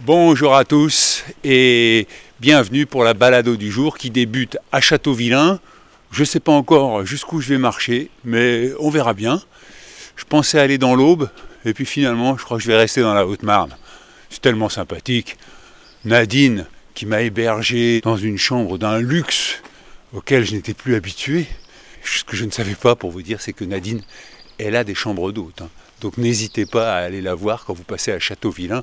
Bonjour à tous et bienvenue pour la balado du jour qui débute à Châteauvillain. Je ne sais pas encore jusqu'où je vais marcher, mais on verra bien. Je pensais aller dans l'Aube et puis finalement je crois que je vais rester dans la Haute-Marne. C'est tellement sympathique. Nadine qui m'a hébergé dans une chambre d'un luxe auquel je n'étais plus habitué. Ce que je ne savais pas pour vous dire, c'est que Nadine, elle a des chambres d'hôtes. hein. Donc n'hésitez pas à aller la voir quand vous passez à Châteauvillain.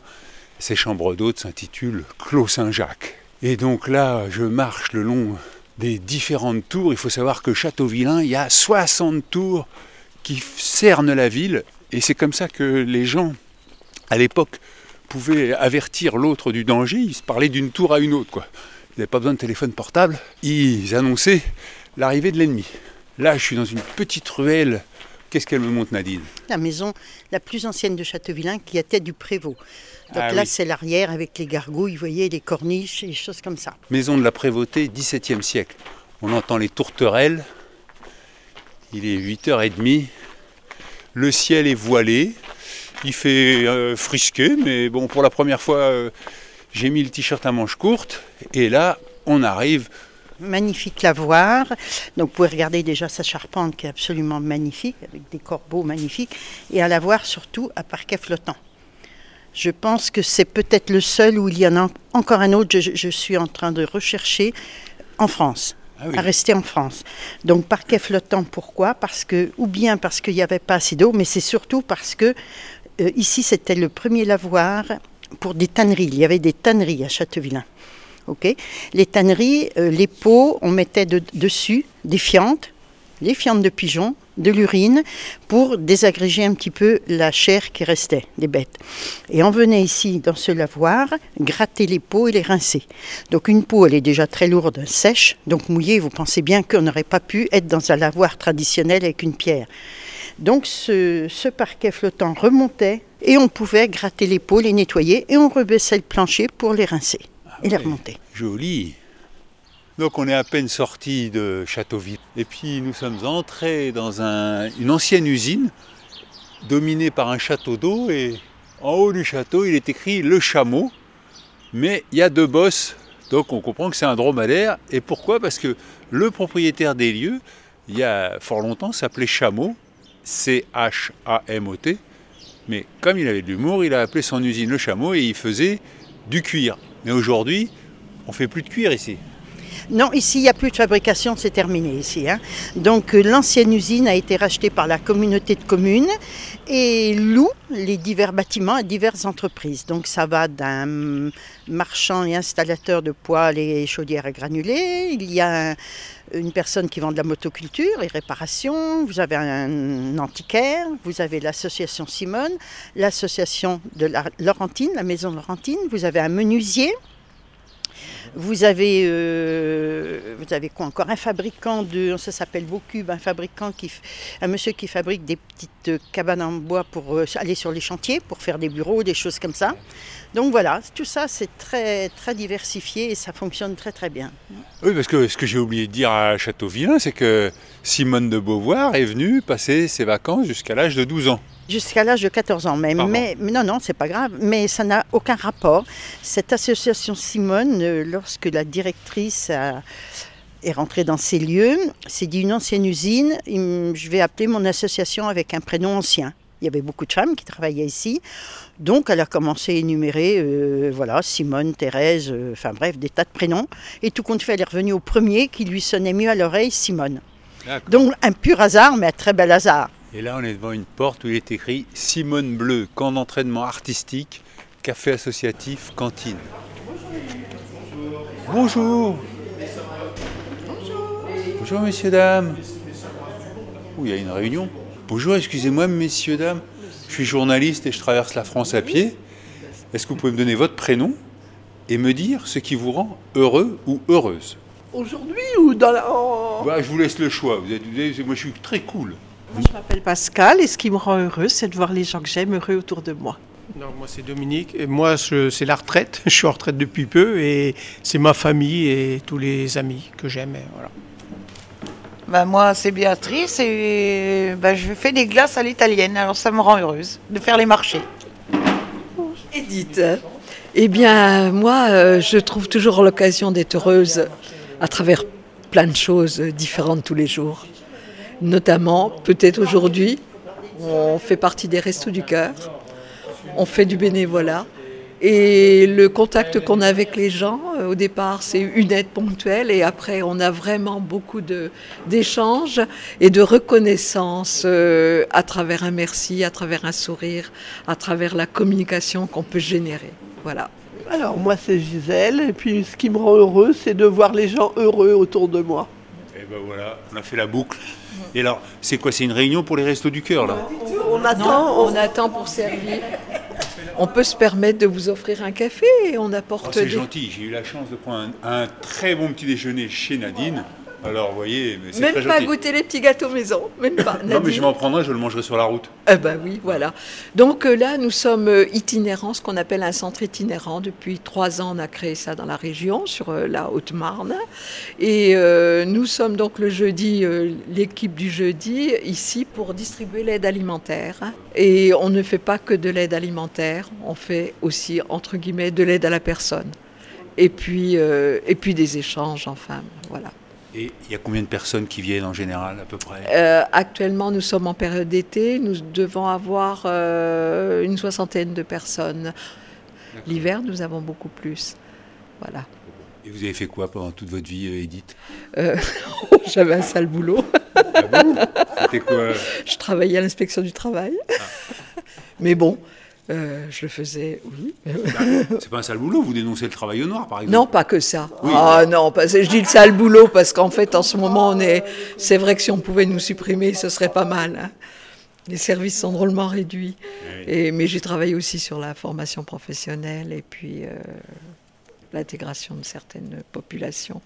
Ces chambres d'hôtes s'intitulent Clos Saint-Jacques. Et donc là, je marche le long des différentes tours. Il faut savoir que Châteauvillain, il y a 60 tours qui cernent la ville. Et c'est comme ça que les gens, à l'époque, pouvaient avertir l'autre du danger. Ils se parlaient d'une tour à une autre. Quoi. Ils n'avaient pas besoin de téléphone portable. Ils annonçaient l'arrivée de l'ennemi. Là, je suis dans une petite ruelle. Qu'est-ce qu'elle me montre, Nadine? La maison la plus ancienne de Châteauvillain qui était du Prévost. Donc Ah là, oui. c'est l'arrière avec les gargouilles, vous voyez, les corniches et des choses comme ça. Maison de la Prévôté, 17e siècle. On entend les tourterelles. Il est 8h30. Le ciel est voilé. Il fait euh, frisqué, mais bon, pour la première fois, euh, j'ai mis le t-shirt à manches courtes. Et là, on arrive. Magnifique lavoir. Donc vous pouvez regarder déjà sa charpente qui est absolument magnifique, avec des corbeaux magnifiques. Et à la voir surtout à parquet flottant. Je pense que c'est peut-être le seul où il y en a encore un autre, je, je suis en train de rechercher en France. Ah oui. à rester en France. Donc parquet flottant, pourquoi? Parce que, ou bien parce qu'il n'y avait pas assez d'eau, mais c'est surtout parce que euh, ici c'était le premier lavoir pour des tanneries. Il y avait des tanneries à Châteauvillain. Ok? Les tanneries, euh, les pots, on mettait de- dessus des fientes, les fientes de pigeons, de l'urine, pour désagréger un petit peu la chair qui restait des bêtes. Et on venait ici dans ce lavoir gratter les pots et les rincer. Donc une peau, elle est déjà très lourde, sèche, donc mouillée. Vous pensez bien qu'on n'aurait pas pu être dans un lavoir traditionnel avec une pierre. Donc ce, ce parquet flottant remontait et on pouvait gratter les pots, les nettoyer et on rebaissait le plancher pour les rincer et les remonter. Joli. Donc on est à peine sorti de Châteauville. Et puis nous sommes entrés dans un- une ancienne usine dominée par un château d'eau. Et en haut du château, il est écrit le chameau. Mais il y a deux bosses. Donc on comprend que c'est un dromadaire. Et pourquoi? Parce que le propriétaire des lieux, il y a fort longtemps, s'appelait Chameau. C-H-A-M-O-T. Mais comme il avait de l'humour, il a appelé son usine le chameau et il faisait du cuir. Mais aujourd'hui, on fait plus de cuir ici. Non, ici, il n'y a plus de fabrication, c'est terminé ici. hein. Donc, euh, l'ancienne usine a été rachetée par la communauté de communes et loue les divers bâtiments à diverses entreprises. Donc, ça va d'un marchand et installateur de poêles et chaudières à granulés. Il y a un- une personne qui vend de la motoculture et réparation. Vous avez un antiquaire. Vous avez l'association Simone, l'association de la Laurentine, la maison Laurentine. Vous avez un menuisier. Vous avez, euh, vous avez quoi encore? Un fabricant de, ça s'appelle Beaucube, un fabricant qui, un monsieur qui fabrique des petites euh, cabanes en bois pour euh, aller sur les chantiers, pour faire des bureaux, des choses comme ça. Donc voilà, tout ça c'est très très diversifié et ça fonctionne très très bien. Oui, parce que ce que j'ai oublié de dire à Châteauvillain, c'est que Simone de Beauvoir est venue passer ses vacances jusqu'à l'âge de 12 ans. Jusqu'à l'âge de 14 ans. Mais, Pardon. mais, non, non, c'est pas grave. Mais ça n'a aucun rapport. Cette association Simone, euh, lorsque la directrice a- est rentrée dans ces lieux, c'est dit une ancienne usine, je vais appeler mon association avec un prénom ancien. Il y avait beaucoup de femmes qui travaillaient ici. Donc, elle a commencé à énumérer, euh, voilà, Simone, Thérèse, euh, enfin bref, des tas de prénoms. Et tout compte fait, elle est revenue au premier qui lui sonnait mieux à l'oreille, Simone. Donc, un pur hasard, mais un très bel hasard. Et là, on est devant une porte où il est écrit Simone Bleu, camp d'entraînement artistique, café associatif, cantine. Bonjour. Bonjour, messieurs, dames. Ouh, il y a une réunion. Bonjour, excusez-moi, messieurs, dames. Je suis journaliste et je traverse la France à pied. Est-ce que vous pouvez me donner votre prénom et me dire ce qui vous rend heureux ou heureuse? Aujourd'hui ou dans la... bah, Je vous laisse le choix. Vous êtes, moi, je suis très cool. Moi, je m'appelle Pascal et ce qui me rend heureux, c'est de voir les gens que j'aime heureux autour de moi. Non, moi c'est Dominique et moi c'est la retraite. Je suis en retraite depuis peu et c'est ma famille et tous les amis que j'aime. Voilà. Ben moi c'est Béatrice et ben, je fais des glaces à l'italienne, alors ça me rend heureuse de faire les marchés. Edith, eh bien moi euh, je trouve toujours l'occasion d'être heureuse à travers plein de choses différentes tous les jours. Notamment, peut-être aujourd'hui, on fait partie des Restos du Cœur, on fait du bénévolat. Et le contact qu'on a avec les gens, euh, au départ, c'est une aide ponctuelle et après, on a vraiment beaucoup d'échanges et de reconnaissance euh, à travers un merci, à travers un sourire, à travers la communication qu'on peut générer. Voilà. Alors, moi, c'est Gisèle et puis ce qui me rend heureux, c'est de voir les gens heureux autour de moi. Et ben voilà, on a fait la boucle. Et alors, c'est quoi C'est une réunion pour les restos du cœur, là? On attend, on attend pour servir. On peut se permettre de vous offrir un café et on apporte. Oh, c'est gentil, j'ai eu la chance de prendre un, un, très bon petit déjeuner chez Nadine. Alors, vous voyez, Même pas goûter les petits gâteaux maison, même pas. non, mais je m'en prendrai, je le mangerai sur la route. Eh ben oui, voilà. Donc euh, là, nous sommes euh, itinérants, ce qu'on appelle un centre itinérant. Depuis trois ans, on a créé ça dans la région, sur euh, la Haute-Marne. Et nous sommes donc le jeudi, l'équipe du jeudi, ici pour distribuer l'aide alimentaire. Et on ne fait pas que de l'aide alimentaire, on fait aussi, entre guillemets, de l'aide à la personne. Et puis, et puis des échanges, enfin, voilà. Et il y a combien de personnes qui viennent en général à peu près? Euh, Actuellement, nous sommes en période d'été. Nous devons avoir euh, une soixantaine de personnes. L'hiver, nous avons beaucoup plus. Voilà. Et vous avez fait quoi pendant toute votre vie, euh, Edith? J'avais un sale boulot. Ah C'était quoi? Je travaillais à l'inspection du travail. Ah. Mais bon, euh, je le faisais, oui. Bah, c'est pas un sale boulot, vous dénoncez le travail au noir, par exemple Non, pas que ça. ah non, pas, je dis le sale boulot parce qu'en fait, en ce moment, on est. C'est vrai que si on pouvait nous supprimer, ce serait pas mal. Hein. Les services sont drôlement réduits. Et, mais j'ai travaillé aussi sur la formation professionnelle et puis euh, l'intégration de certaines populations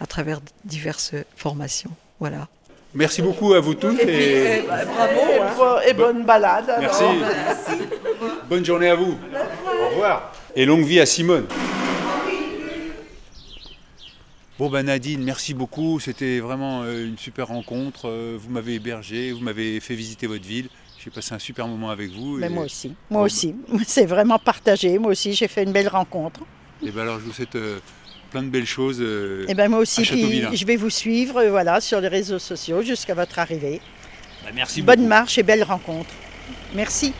à travers diverses formations. Voilà. Merci beaucoup à vous tous. Et, bravo hein. et bonne balade. Merci. Bonne journée à vous. Au revoir. Et longue vie à Simone. Bon ben Nadine, merci beaucoup. C'était vraiment euh, une super rencontre. Euh, vous m'avez hébergé, vous m'avez fait visiter votre ville. J'ai passé un super moment avec vous. Ben, moi aussi. Moi aussi. C'est vraiment partagé. Moi aussi, j'ai fait une belle rencontre. Et ben alors je vous souhaite euh, plein de belles choses. et eh ben moi aussi, je vais vous suivre voilà, sur les réseaux sociaux jusqu'à votre arrivée. Ben, merci Bonne marche et belle rencontre. Merci.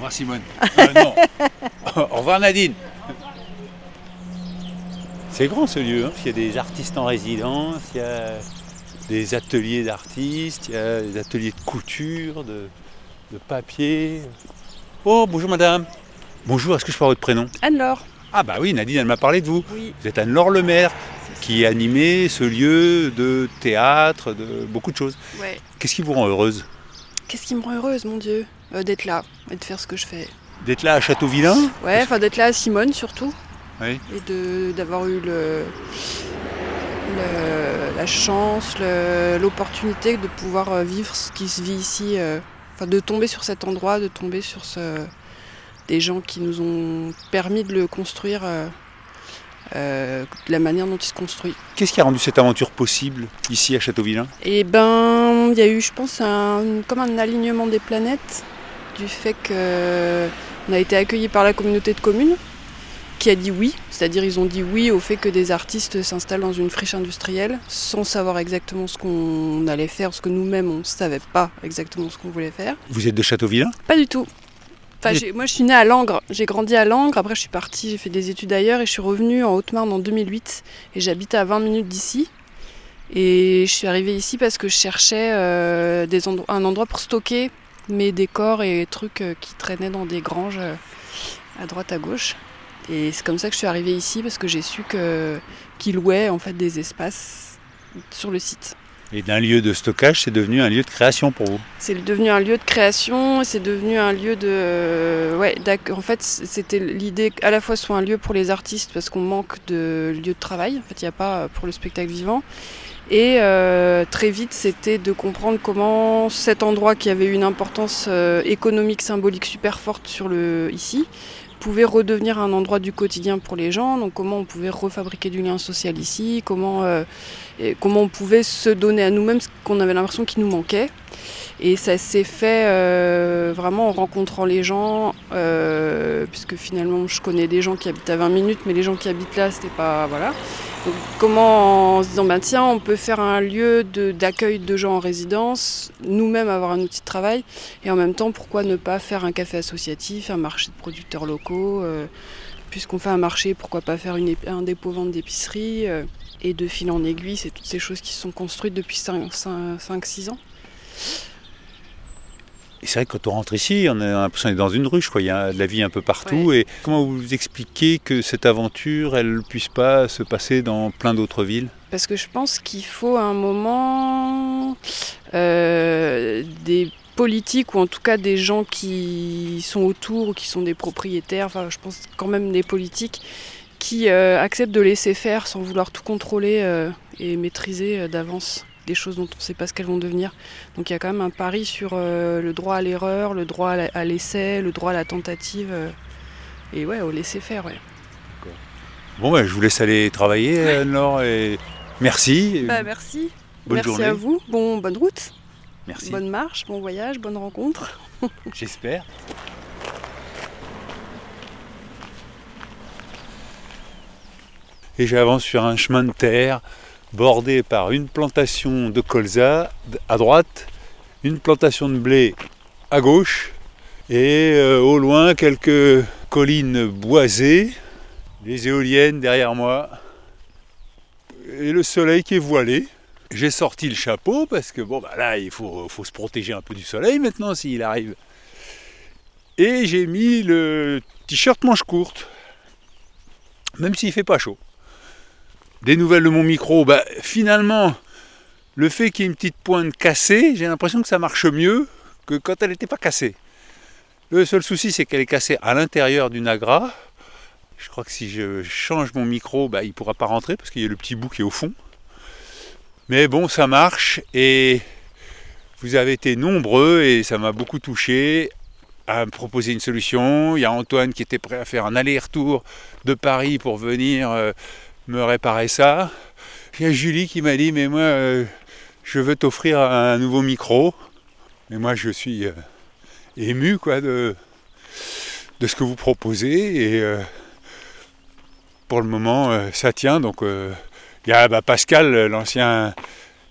Au revoir Simone. Euh, Au revoir Nadine. C'est grand ce lieu, hein. il y a des artistes en résidence, il y a des ateliers d'artistes, il y a des ateliers de couture, de, papier. Oh, bonjour madame. Bonjour, est-ce que je peux avoir votre prénom? Anne-Laure. Ah bah oui, Nadine, elle m'a parlé de vous. Vous êtes Anne-Laure Lemaire, qui animait ce lieu de théâtre, de beaucoup de choses. Qu'est-ce qui vous rend heureuse? Qu'est-ce qui me rend heureuse, mon Dieu? Euh, D'être là et de faire ce que je fais. D'être là à Châteauvillain Ouais, enfin d'être là à Simone surtout. Oui. Et d'avoir eu le, la chance, l'opportunité de pouvoir euh, vivre ce qui se vit ici. Euh, enfin, de tomber sur cet endroit, de tomber sur ce, des gens qui nous ont permis de le construire. de la manière dont il se construit. Qu'est-ce qui a rendu cette aventure possible ici à Châteauvillain Eh ben, il y a eu, je pense, un, comme un alignement des planètes du fait qu'on a été accueillis par la communauté de communes qui a dit oui, c'est-à-dire ils ont dit oui au fait que des artistes s'installent dans une friche industrielle sans savoir exactement ce qu'on allait faire, parce que nous-mêmes on ne savait pas exactement ce qu'on voulait faire. Vous êtes de Châteauvillain Pas du tout. Enfin, moi je suis née à Langres, j'ai grandi à Langres, après je suis partie, j'ai fait des études ailleurs et je suis revenue en Haute-Marne en 2008 et j'habite à 20 minutes d'ici. Et je suis arrivée ici parce que je cherchais euh, un endroit pour stocker mes décors et trucs euh, qui traînaient dans des granges euh, à droite à gauche. Et c'est comme ça que je suis arrivée ici parce que j'ai su qu'ils louaient en fait des espaces sur le site. Et d'un lieu de stockage, c'est devenu un lieu de création pour vous? C'est devenu un lieu de création, c'est devenu un lieu de... Ouais, en fait, c'était l'idée à la fois soit un lieu pour les artistes parce qu'on manque de lieux de travail, en fait, il n'y a pas pour le spectacle vivant. Et euh, très vite, c'était de comprendre comment cet endroit qui avait une importance euh, économique, symbolique super forte sur le ici, pouvait redevenir un endroit du quotidien pour les gens. Donc comment on pouvait refabriquer du lien social ici, comment, euh, comment on pouvait se donner à nous-mêmes ce qu'on avait l'impression qu'il nous manquait. Et ça s'est fait euh, vraiment en rencontrant les gens, euh, puisque finalement je connais des gens qui habitent à 20 minutes, mais les gens qui habitent là, c'était pas. Voilà. Donc, comment en se disant, ben, tiens, on peut faire un lieu d'accueil de, gens en résidence, nous-mêmes avoir un outil de travail, et en même temps, pourquoi ne pas faire un café associatif, un marché de producteurs locaux euh, Puisqu'on fait un marché, pourquoi pas faire un dépôt-vente d'épicerie Et de fil en aiguille, c'est toutes ces choses qui se sont construites depuis 5-6 ans. Et c'est vrai que quand on rentre ici, on a l'impression d'être dans une ruche, quoi. il y a de la vie un peu partout. Et comment vous expliquez que cette aventure, elle ne puisse pas se passer dans plein d'autres villes? Parce que je pense qu'il faut un moment euh, des politiques, ou en tout cas des gens qui sont autour, ou qui sont des propriétaires, enfin je pense quand même des politiques, qui euh, acceptent de laisser faire sans vouloir tout contrôler euh, et maîtriser d'avance des choses dont on ne sait pas ce qu'elles vont devenir. Donc il y a quand même un pari sur euh, le droit à l'erreur, le droit à l'essai, le droit à la tentative, euh, et ouais, au laisser faire. Ouais. Bon, je vous laisse aller travailler, Anne-Laure, et merci. Bah, merci. Bonne merci à vous. Bon, bonne route. Merci. Bonne marche, bon voyage, bonne rencontre. J'espère. Et j'avance sur un chemin de terre bordé par une plantation de colza à droite, une plantation de blé à gauche, et euh, au loin quelques collines boisées, les éoliennes derrière moi, et le soleil qui est voilé. J'ai sorti le chapeau parce que bon bah là il faut, faut se protéger un peu du soleil maintenant s'il arrive. Et j'ai mis le t-shirt manche courte, même s'il fait pas chaud. Des nouvelles de mon micro, bah, finalement, le fait qu'il y ait une petite pointe cassée, j'ai l'impression que ça marche mieux que quand elle n'était pas cassée. Le seul souci, c'est qu'elle est cassée à l'intérieur du Nagra. Je crois que si je change mon micro, bah, il ne pourra pas rentrer parce qu'il y a le petit bout qui est au fond. Mais bon, ça marche et vous avez été nombreux et ça m'a beaucoup touché à me proposer une solution. Il y a Antoine qui était prêt à faire un aller-retour de Paris pour venir euh, me réparer ça. Il y a Julie qui m'a dit mais moi euh, je veux t'offrir un nouveau micro. Et moi je suis euh, ému quoi de, de ce que vous proposez et euh, pour le moment ça tient donc il y a bah, Pascal l'ancien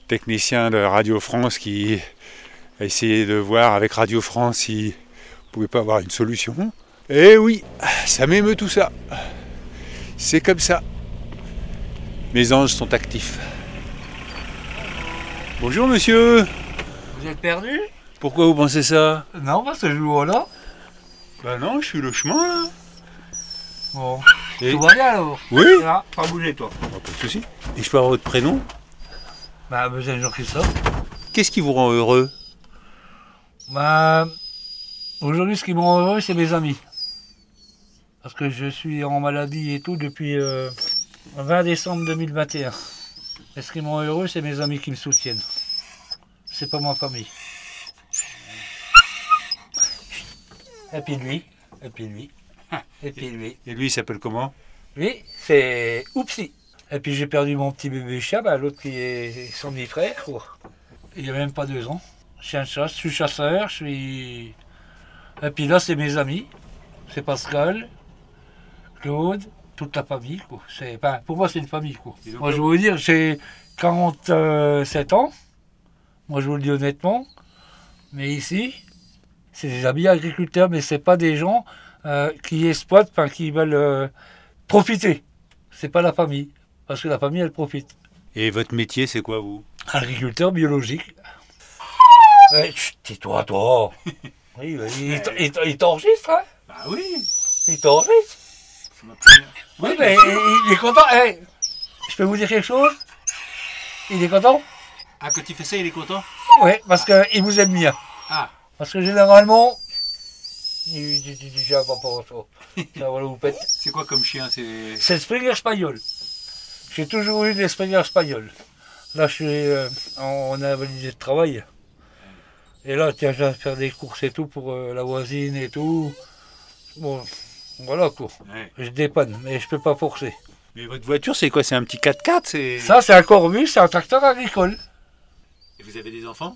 technicien de Radio France qui a essayé de voir avec Radio France si ne pouvait pas avoir une solution. Et oui, ça m'émeut tout ça. C'est comme ça. Mes anges sont actifs. Bonjour monsieur Vous êtes perdu? Pourquoi vous pensez ça? Non, parce que je vous là. Bah non, je suis le chemin là. Bon. Et... Tout va bien alors? Oui Là, pas bouger toi. pas de soucis. Et je peux avoir votre prénom? Bah, besoin Jean-Christophe. Qu'est-ce qui vous rend heureux? Bah, aujourd'hui, ce qui me rend heureux, c'est mes amis. Parce que je suis en maladie et tout depuis. Euh, 20 décembre 2021. Et ce qui me rend heureux, c'est mes amis qui me soutiennent. C'est pas ma famille. Et puis lui, et puis lui, et puis lui. Et lui, il s'appelle comment? Lui, c'est Oupsi. Et puis j'ai perdu mon petit bébé chien, bah, l'autre qui est son petit frère. Il n'y a même pas deux ans. Chien de chasse, je suis chasseur, je suis. Et puis là, c'est mes amis. C'est Pascal, Claude, toute la famille. Quoi. pour moi, c'est une famille. Quoi. Moi, je veux vous dire, j'ai 47 ans. Moi, je vous le dis honnêtement. Mais ici, c'est des amis agriculteurs, mais c'est pas des gens euh, qui exploitent, enfin, qui veulent euh, profiter. C'est pas la famille. Parce que la famille, elle profite. Et votre métier, c'est quoi, vous? Agriculteur biologique. Tais-toi, toi. oui, il, t'enregistre, hein? Bah oui. Il t'enregistre? Oui, mais il est content. je peux vous dire quelque chose? Il est content? Ah, quand il fait ça, il est content? Oui, parce qu'il vous aime bien. Ah. Parce que généralement, il dit déjà pas pour ça. Vous pète. C'est quoi comme chien C'est le Springer Spaniel. J'ai toujours eu des Springer Spaniel. Là, je suis, euh, on a validé de travail. Et là, tiens, je viens faire des courses et tout pour euh, la voisine et tout. Bon, voilà quoi. Ouais. Je dépanne, mais je peux pas forcer. Mais votre voiture, c'est quoi? C'est un petit 4x4 c'est... Ça, c'est un Corbus, c'est un tracteur agricole. Et vous avez des enfants?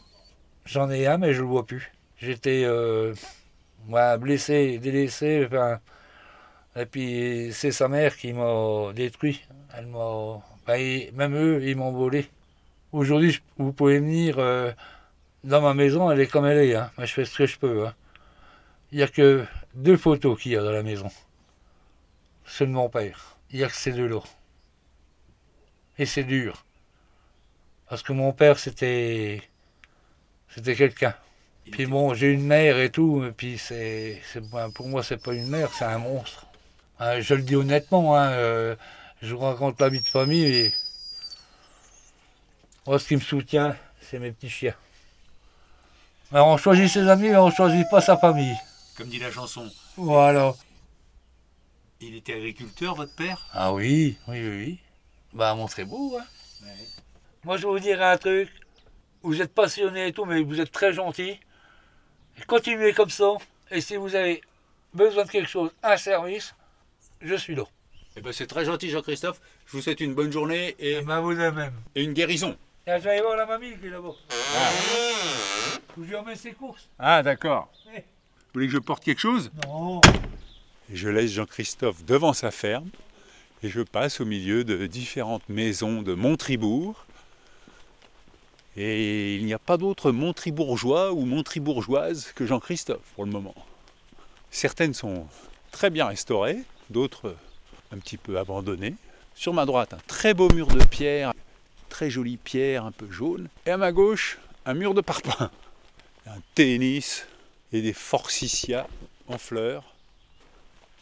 J'en ai un, mais je le vois plus. J'étais euh, moi, blessé, délaissé. Enfin, et puis c'est sa mère qui m'a détruit. Elle m'a, même eux, ils m'ont volé. Aujourd'hui, vous pouvez venir euh, dans ma maison, elle est comme elle est. Hein, mais je fais ce que je peux. hein. Il n'y a que deux photos qu'il y a dans la maison. C'est de mon père. Il n'y a que ces deux-là. Et c'est dur. Parce que mon père, c'était. C'était quelqu'un. Puis bon, j'ai une mère et tout, et puis c'est, ben, pour moi, c'est pas une mère, c'est un monstre. Hein, je le dis honnêtement, hein, euh, je vous raconte la vie de famille, et moi, ce qui me soutient, c'est mes petits chiens. Alors, on choisit ses amis, mais on choisit pas sa famille. Comme dit la chanson. Voilà. Il était agriculteur, votre père? Ah oui, oui, oui, oui. Bah, montrez-vous, hein. Moi, je vais vous dire un truc. Vous êtes passionné et tout, mais vous êtes très gentil. Continuez comme ça. Et si vous avez besoin de quelque chose, un service, je suis là. Eh ben, c'est très gentil, Jean-Christophe. Je vous souhaite une bonne journée et, Et ben, vous de même. et une guérison. Tiens, je vais aller voir la mamie qui est là-bas. Vous lui emmène ses courses. Ah, d'accord. Oui. Vous voulez que je porte quelque chose? Non. Et je laisse Jean-Christophe devant sa ferme et je passe au milieu de différentes maisons de Montribourg. Et il n'y a pas d'autre Montribourgeois ou Montribourgeoise que Jean-Christophe pour le moment. Certaines sont très bien restaurées, d'autres un petit peu abandonnées. Sur ma droite, un très beau mur de pierre, très jolie pierre un peu jaune. Et à ma gauche, un mur de parpaing, un tennis et des forsythias en fleurs.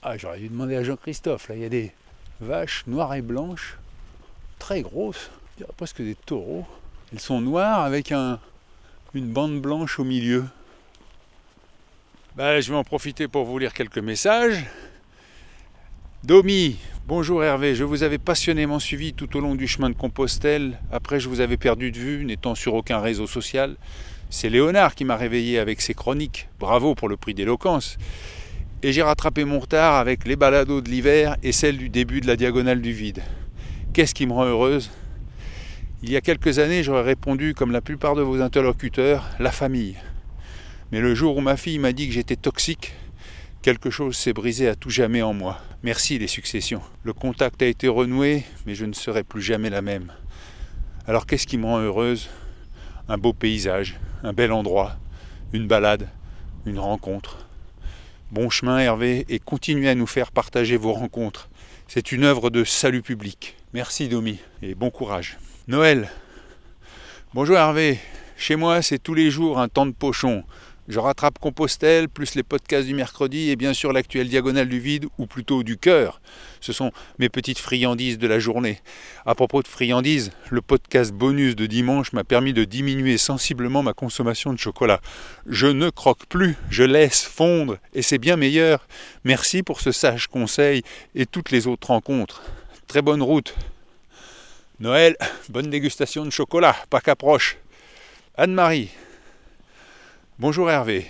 Ah, j'aurais dû demander à Jean-Christophe. Là, il y a des vaches noires et blanches, très grosses, presque des taureaux. Elles sont noires avec un, une bande blanche au milieu. Bah, je vais en profiter pour vous lire quelques messages. Domi, bonjour Hervé, je vous avais passionnément suivi tout au long du chemin de Compostelle. Après, je vous avais perdu de vue, n'étant sur aucun réseau social. C'est Léonard qui m'a réveillé avec ses chroniques. Bravo pour le prix d'éloquence. Et j'ai rattrapé mon retard avec les balados de l'hiver et celle du début de la diagonale du vide. Qu'est-ce qui me rend heureuse? Il y a quelques années, j'aurais répondu, comme la plupart de vos interlocuteurs, la famille. Mais le jour où ma fille m'a dit que j'étais toxique, quelque chose s'est brisé à tout jamais en moi. Merci les successions. Le contact a été renoué, mais je ne serai plus jamais la même. Alors qu'est-ce qui me rend heureuse? Un beau paysage, un bel endroit, une balade, une rencontre. Bon chemin Hervé et continuez à nous faire partager vos rencontres. C'est une œuvre de salut public. Merci Domi et bon courage. Noël. Bonjour Hervé. Chez moi c'est tous les jours un temps de pochon. Je rattrape Compostelle, plus les podcasts du mercredi et bien sûr l'actuelle diagonale du vide, ou plutôt du cœur. Ce sont mes petites friandises de la journée. À propos de friandises, le podcast bonus de dimanche m'a permis de diminuer sensiblement ma consommation de chocolat. Je ne croque plus, je laisse fondre, et c'est bien meilleur. Merci pour ce sage conseil et toutes les autres rencontres. Très bonne route. Noël, bonne dégustation de chocolat, pas qu'approche. Anne-Marie. Bonjour Hervé.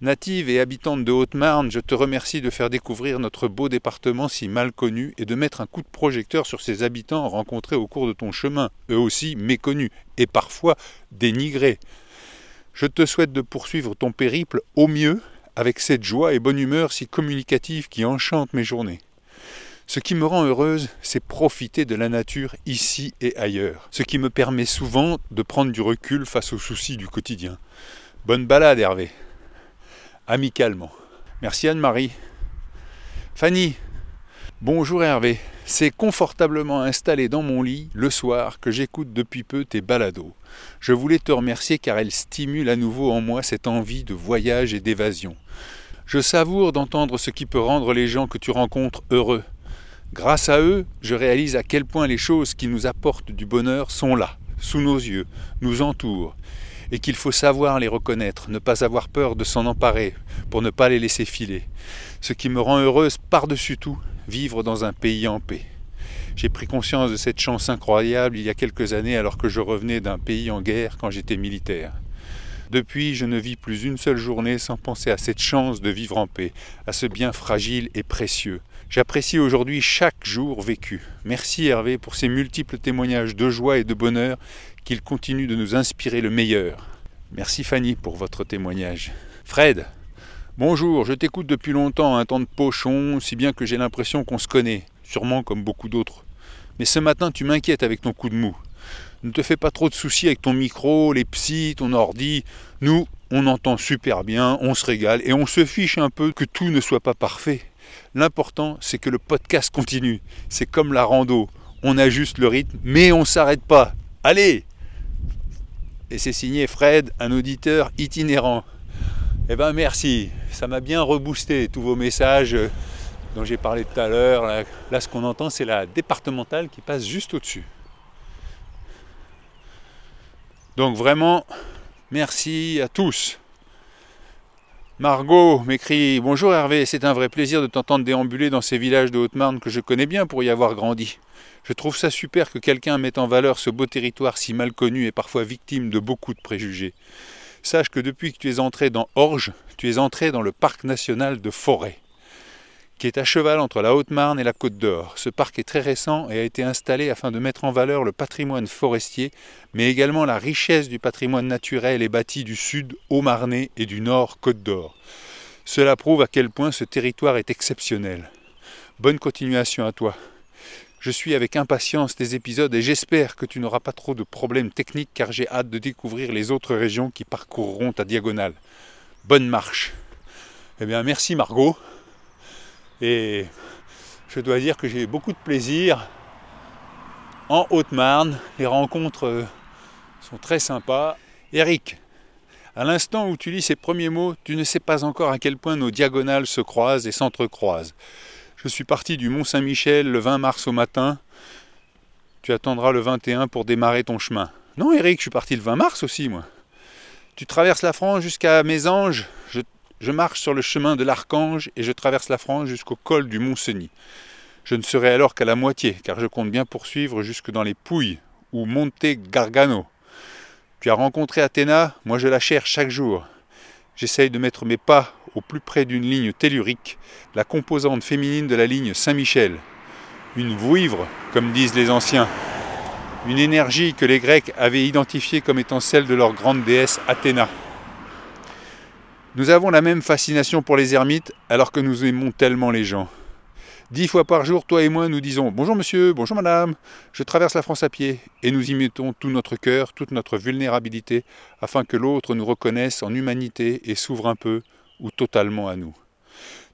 Native et habitante de Haute-Marne, je te remercie de faire découvrir notre beau département si mal connu et de mettre un coup de projecteur sur ses habitants rencontrés au cours de ton chemin, eux aussi méconnus et parfois dénigrés. Je te souhaite de poursuivre ton périple au mieux avec cette joie et bonne humeur si communicative qui enchante mes journées. Ce qui me rend heureuse, c'est profiter de la nature ici et ailleurs, ce qui me permet souvent de prendre du recul face aux soucis du quotidien. Bonne balade Hervé. Amicalement. Merci Anne-Marie. Fanny. Bonjour Hervé. C'est confortablement installé dans mon lit le soir que j'écoute depuis peu tes balados. Je voulais te remercier car elles stimulent à nouveau en moi cette envie de voyage et d'évasion. Je savoure d'entendre ce qui peut rendre les gens que tu rencontres heureux. Grâce à eux, je réalise à quel point les choses qui nous apportent du bonheur sont là, sous nos yeux, nous entourent, et qu'il faut savoir les reconnaître, ne pas avoir peur de s'en emparer, pour ne pas les laisser filer. Ce qui me rend heureuse par-dessus tout, vivre dans un pays en paix. J'ai pris conscience de cette chance incroyable il y a quelques années alors que je revenais d'un pays en guerre quand j'étais militaire. Depuis, je ne vis plus une seule journée sans penser à cette chance de vivre en paix, à ce bien fragile et précieux. J'apprécie aujourd'hui chaque jour vécu. Merci Hervé pour ces multiples témoignages de joie et de bonheur qu'il continue de nous inspirer le meilleur. Merci Fanny pour votre témoignage. Fred, bonjour, je t'écoute depuis longtemps, un temps de pochon, si bien que j'ai l'impression qu'on se connaît, sûrement comme beaucoup d'autres. Mais ce matin, tu m'inquiètes avec ton coup de mou. Ne te fais pas trop de soucis avec ton micro, les psys, ton ordi. Nous, on entend super bien, on se régale et on se fiche un peu que tout ne soit pas parfait. L'important, c'est que le podcast continue. C'est comme la rando. On ajuste le rythme, mais on ne s'arrête pas. Allez Et c'est signé Fred, un auditeur itinérant. Eh ben merci, ça m'a bien reboosté tous vos messages dont j'ai parlé tout à l'heure. Là, là, ce qu'on entend, c'est la départementale qui passe juste au-dessus. Donc vraiment, merci à tous. Margot m'écrit Bonjour Hervé, c'est un vrai plaisir de t'entendre déambuler dans ces villages de Haute-Marne que je connais bien pour y avoir grandi. Je trouve ça super que quelqu'un mette en valeur ce beau territoire si mal connu et parfois victime de beaucoup de préjugés. Sache que depuis que tu es entré dans Orge, tu es entré dans le parc national de Forêt qui est à cheval entre la Haute-Marne et la Côte d'Or. Ce parc est très récent et a été installé afin de mettre en valeur le patrimoine forestier, mais également la richesse du patrimoine naturel et bâti du sud Haut-Marnais et du nord Côte d'Or. Cela prouve à quel point ce territoire est exceptionnel. Bonne continuation à toi. Je suis avec impatience tes épisodes et j'espère que tu n'auras pas trop de problèmes techniques car j'ai hâte de découvrir les autres régions qui parcourront ta diagonale. Bonne marche. Eh bien merci Margot. Et je dois dire que j'ai beaucoup de plaisir en Haute-Marne. Les rencontres euh, sont très sympas. Eric, à l'instant où tu lis ces premiers mots, tu ne sais pas encore à quel point nos diagonales se croisent et s'entrecroisent. Je suis parti du Mont Saint-Michel le 20 mars au matin. Tu attendras le 21 pour démarrer ton chemin. Non, Eric, je suis parti le 20 mars aussi, moi. Tu traverses la France jusqu'à Mésanges. Je je marche sur le chemin de l'Archange et je traverse la France jusqu'au col du Mont-Cenis. Je ne serai alors qu'à la moitié, car je compte bien poursuivre jusque dans les Pouilles ou Monte Gargano. Tu as rencontré Athéna, moi je la cherche chaque jour. J'essaye de mettre mes pas au plus près d'une ligne tellurique, la composante féminine de la ligne Saint-Michel. Une vouivre, comme disent les anciens. Une énergie que les Grecs avaient identifiée comme étant celle de leur grande déesse Athéna. Nous avons la même fascination pour les ermites alors que nous aimons tellement les gens. Dix fois par jour, toi et moi, nous disons Bonjour monsieur, bonjour madame, je traverse la France à pied, et nous y mettons tout notre cœur, toute notre vulnérabilité, afin que l'autre nous reconnaisse en humanité et s'ouvre un peu ou totalement à nous.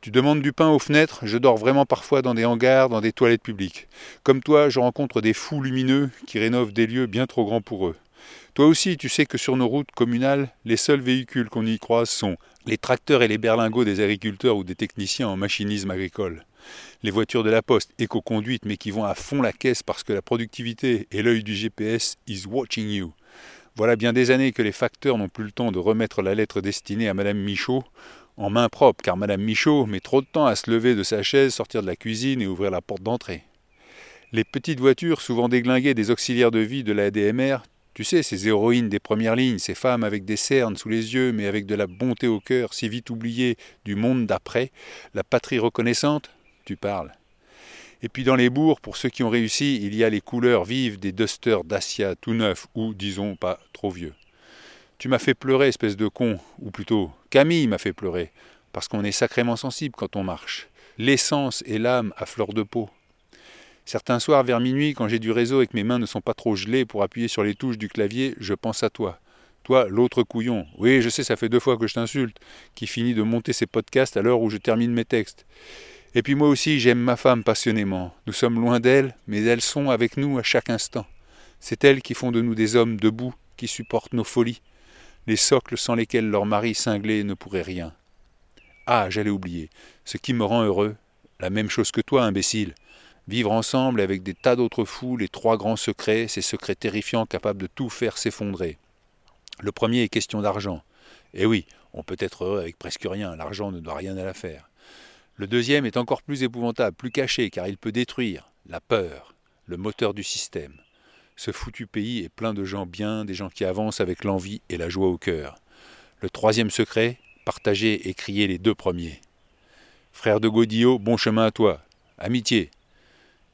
Tu demandes du pain aux fenêtres, je dors vraiment parfois dans des hangars, dans des toilettes publiques. Comme toi, je rencontre des fous lumineux qui rénovent des lieux bien trop grands pour eux. Toi aussi, tu sais que sur nos routes communales, les seuls véhicules qu'on y croise sont les tracteurs et les berlingots des agriculteurs ou des techniciens en machinisme agricole, les voitures de la poste éco-conduites mais qui vont à fond la caisse parce que la productivité et l'œil du GPS is watching you. Voilà bien des années que les facteurs n'ont plus le temps de remettre la lettre destinée à Madame Michaud en main propre, car Madame Michaud met trop de temps à se lever de sa chaise, sortir de la cuisine et ouvrir la porte d'entrée. Les petites voitures, souvent déglinguées des auxiliaires de vie de la DMR, tu sais, ces héroïnes des premières lignes, ces femmes avec des cernes sous les yeux, mais avec de la bonté au cœur, si vite oubliées du monde d'après, la patrie reconnaissante, tu parles. Et puis dans les bourgs, pour ceux qui ont réussi, il y a les couleurs vives des dusters Dacia tout neufs, ou disons pas trop vieux. Tu m'as fait pleurer, espèce de con, ou plutôt Camille m'a fait pleurer, parce qu'on est sacrément sensible quand on marche. L'essence et l'âme à fleur de peau. Certains soirs vers minuit, quand j'ai du réseau et que mes mains ne sont pas trop gelées pour appuyer sur les touches du clavier, je pense à toi. Toi, l'autre couillon. Oui, je sais, ça fait deux fois que je t'insulte, qui finit de monter ses podcasts à l'heure où je termine mes textes. Et puis moi aussi, j'aime ma femme passionnément. Nous sommes loin d'elle, mais elles sont avec nous à chaque instant. C'est elles qui font de nous des hommes debout, qui supportent nos folies, les socles sans lesquels leur mari cinglé ne pourrait rien. Ah, j'allais oublier. Ce qui me rend heureux, la même chose que toi, imbécile, Vivre ensemble avec des tas d'autres fous, les trois grands secrets, ces secrets terrifiants capables de tout faire s'effondrer. Le premier est question d'argent. Et oui, on peut être heureux avec presque rien, l'argent ne doit rien à l'affaire. Le deuxième est encore plus épouvantable, plus caché, car il peut détruire, la peur, le moteur du système. Ce foutu pays est plein de gens bien, des gens qui avancent avec l'envie et la joie au cœur. Le troisième secret, partager et crier les deux premiers. Frère de Godillot, bon chemin à toi. Amitié.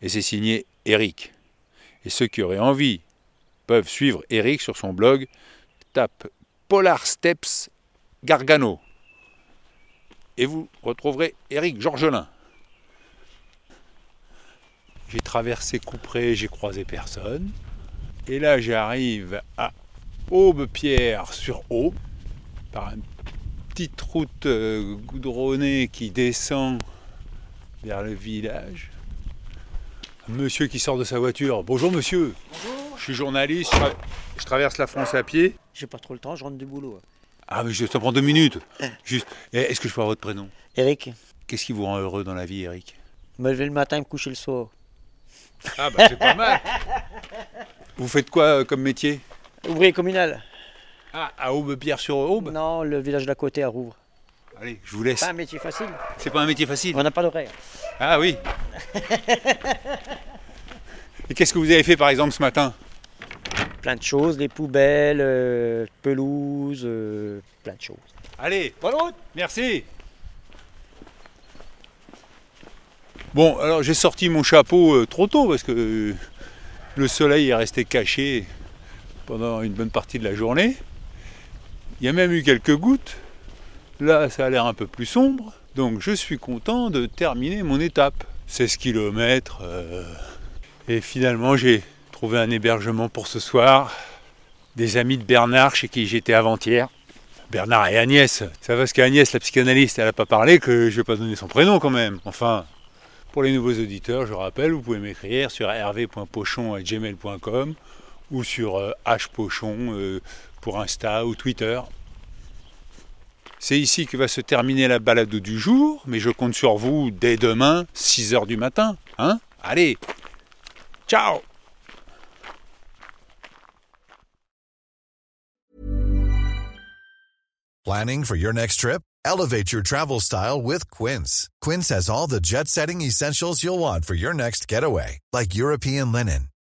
Et c'est signé Eric. Et ceux qui auraient envie peuvent suivre Eric sur son blog. Tape Polar Steps Gargano. Et vous retrouverez Eric Georgelin. J'ai traversé Couperé, j'ai croisé personne. Et là, j'arrive à Aube-Pierre sur Aube, par une petite route euh, goudronnée qui descend vers le village. Monsieur qui sort de sa voiture. Bonjour monsieur. Bonjour. Je suis journaliste, je, tra- je traverse la France à pied. J'ai pas trop le temps, je rentre du boulot. Ah mais je te prends deux minutes. Juste. Eh, Est-ce que je peux avoir votre prénom? Eric, Qu'est-ce qui vous rend heureux dans la vie, Eric me lever le matin et me coucher le soir. Ah bah c'est pas mal. Vous faites quoi euh, comme métier? Ouvrier communal Ah, à Aube-Pierre sur Aube Non, le village d'à côté à Rouvre. Allez, je vous laisse. Pas un métier facile. C'est pas un métier facile. On n'a pas d'horaire. Ah oui. Et qu'est-ce que vous avez fait par exemple ce matin? Plein de choses, les poubelles, euh, pelouse, euh, plein de choses. Allez, Bonne route merci. Bon, alors j'ai sorti mon chapeau euh, trop tôt parce que euh, le soleil est resté caché pendant une bonne partie de la journée. Il y a même eu quelques gouttes. Là, ça a l'air un peu plus sombre. Donc je suis content de terminer mon étape. 16 km. Et finalement, j'ai trouvé un hébergement pour ce soir. Des amis de Bernard chez qui j'étais avant-hier. Bernard et Agnès. Ça va parce qu'Agnès, la psychanalyste, elle n'a pas parlé que je vais pas donner son prénom quand même. Enfin, pour les nouveaux auditeurs, je rappelle, vous pouvez m'écrire sur hervé.pochon.gmail.com ou sur euh, hpochon euh, pour Insta ou Twitter. C'est ici que va se terminer la balade du jour, mais je compte sur vous dès demain, 6h du matin. Hein Allez, ciao Planning for your next trip? Elevate your travel style with Quince. Quince has all the jet setting essentials you'll want for your next getaway, like European linen,